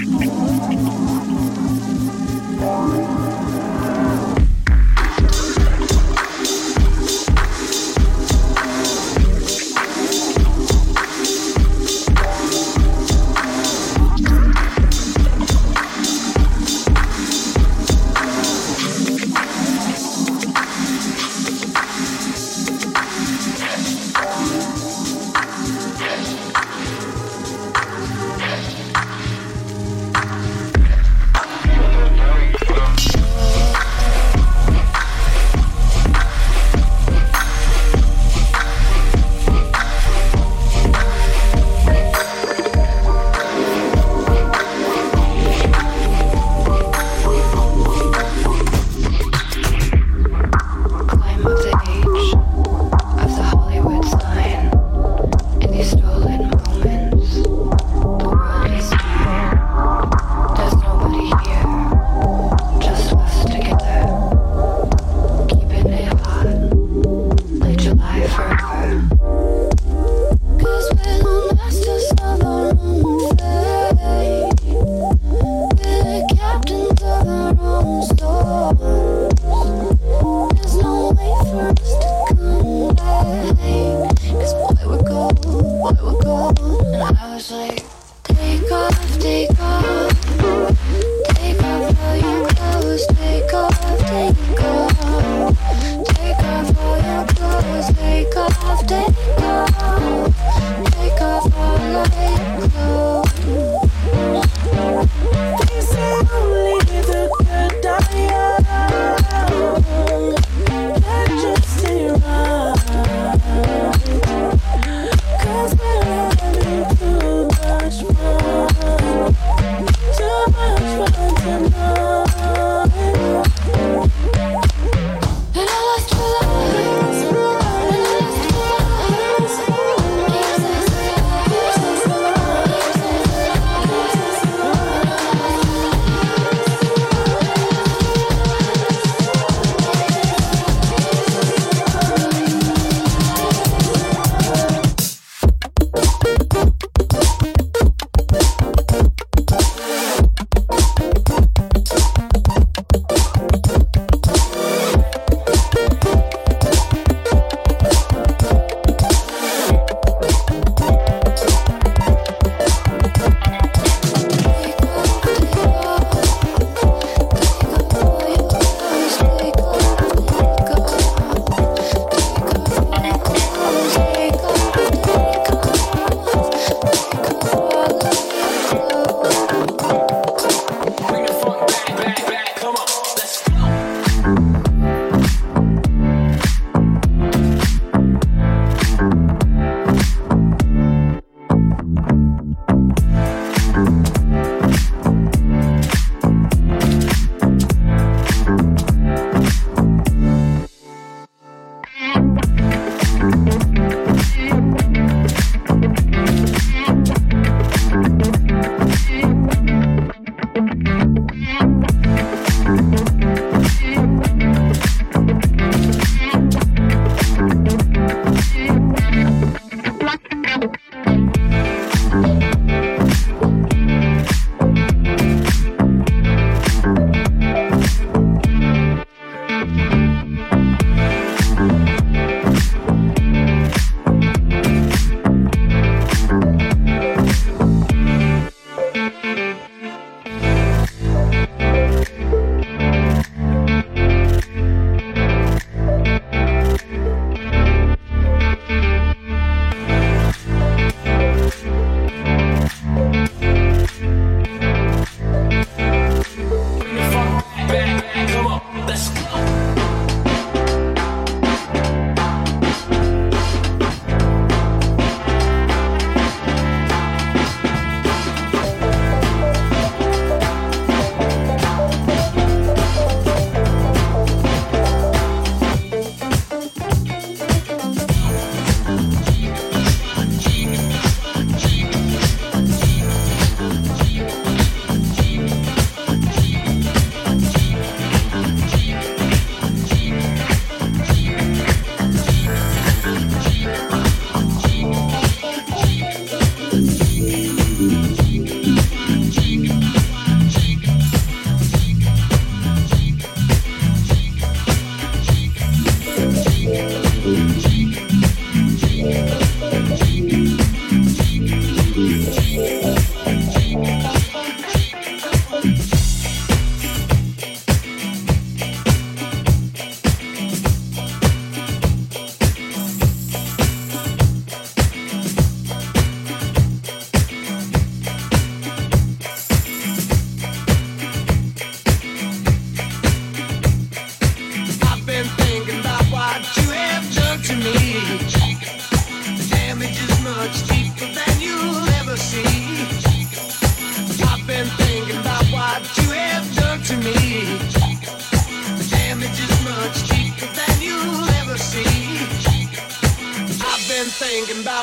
何?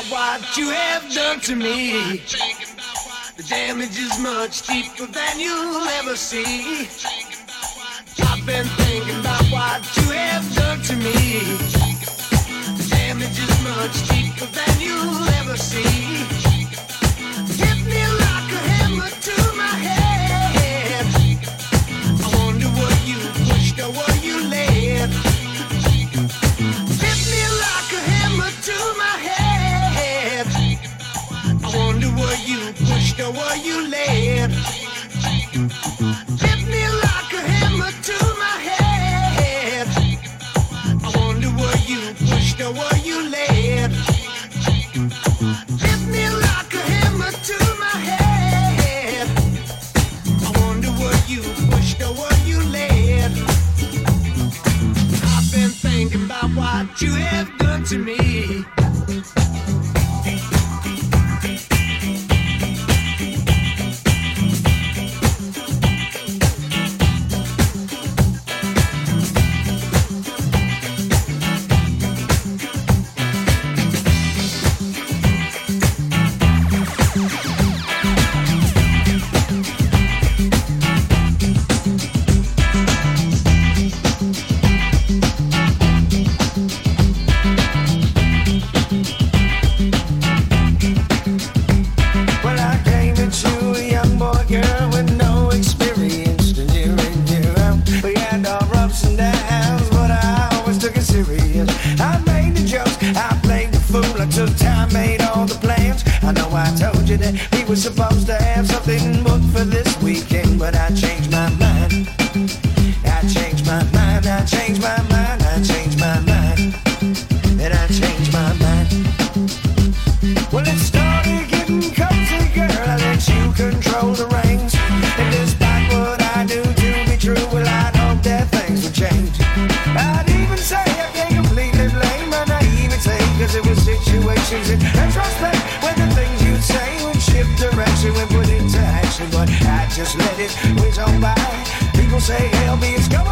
about what you have done to me. The damage is much deeper than you'll ever see. I've been thinking about what you have done to me. The damage is much deeper than you'll ever see. I told you that we were supposed to have something more. just let it whiz on by. People say hell me, it's gone.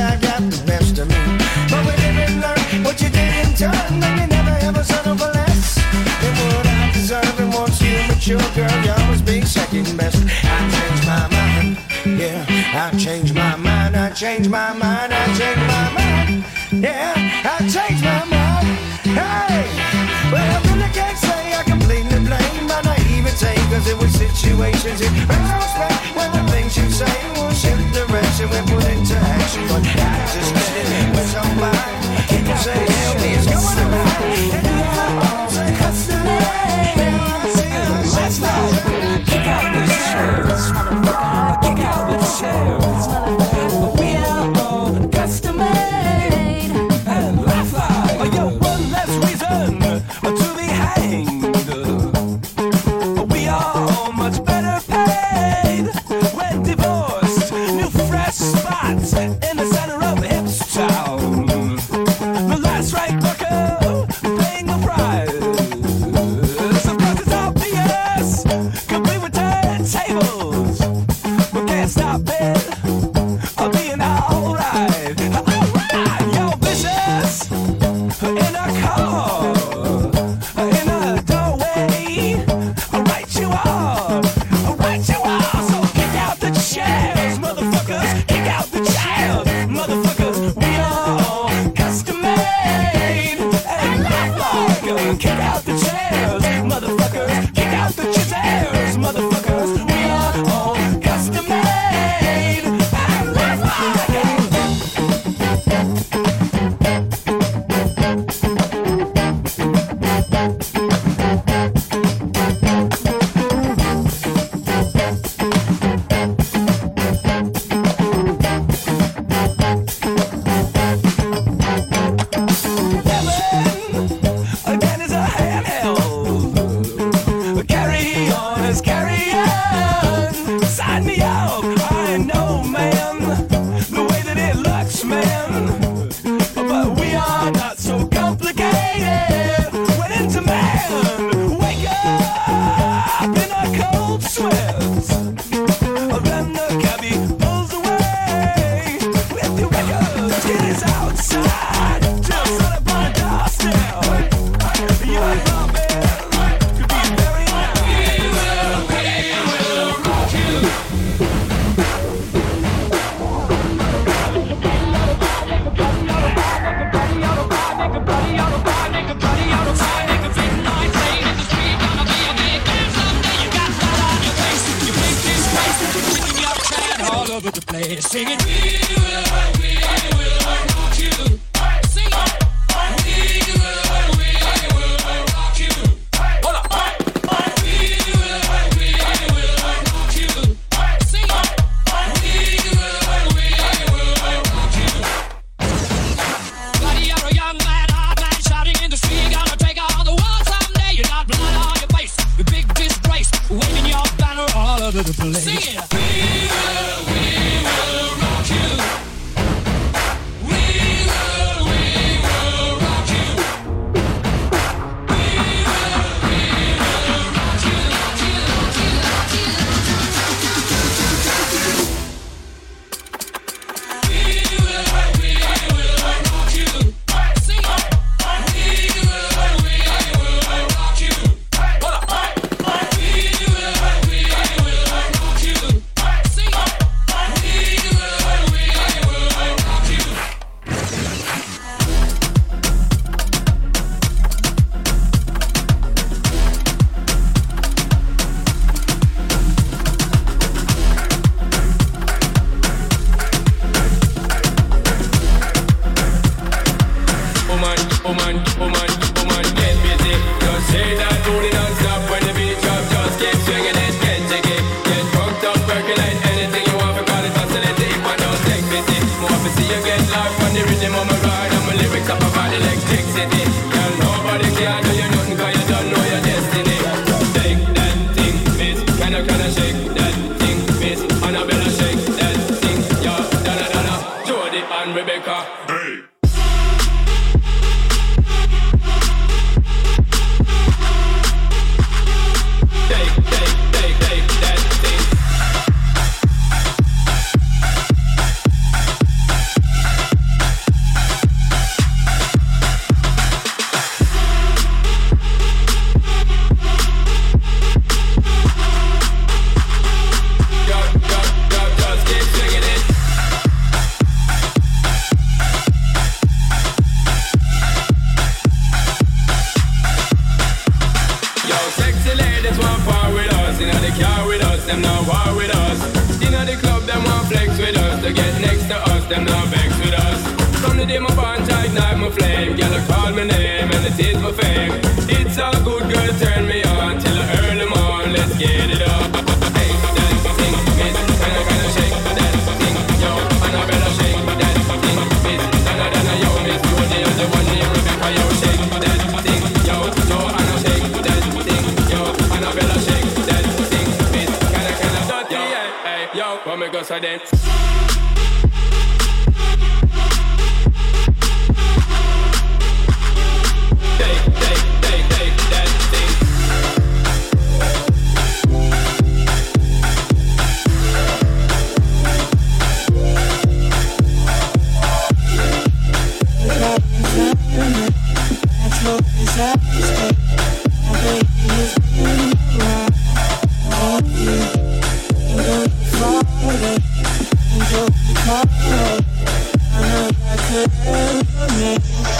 I got the best of me. But we not learn what you didn't never ever settle for less than what I deserve. And once you mature, girl, you always be second best. I changed my mind, yeah. I changed my mind, I changed my mind, I changed my mind, yeah. I changed my mind, hey. Well, I really can't say I completely blame it was situations in retrospect when the things you say. About electricity. I know that could end me.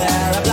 There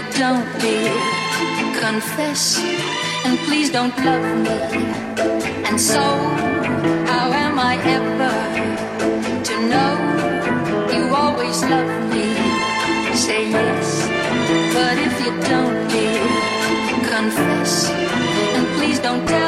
you don't, dear, confess. And please don't love me. And so, how am I ever to know you always love me? Say yes, but if you don't, dear, confess. And please don't tell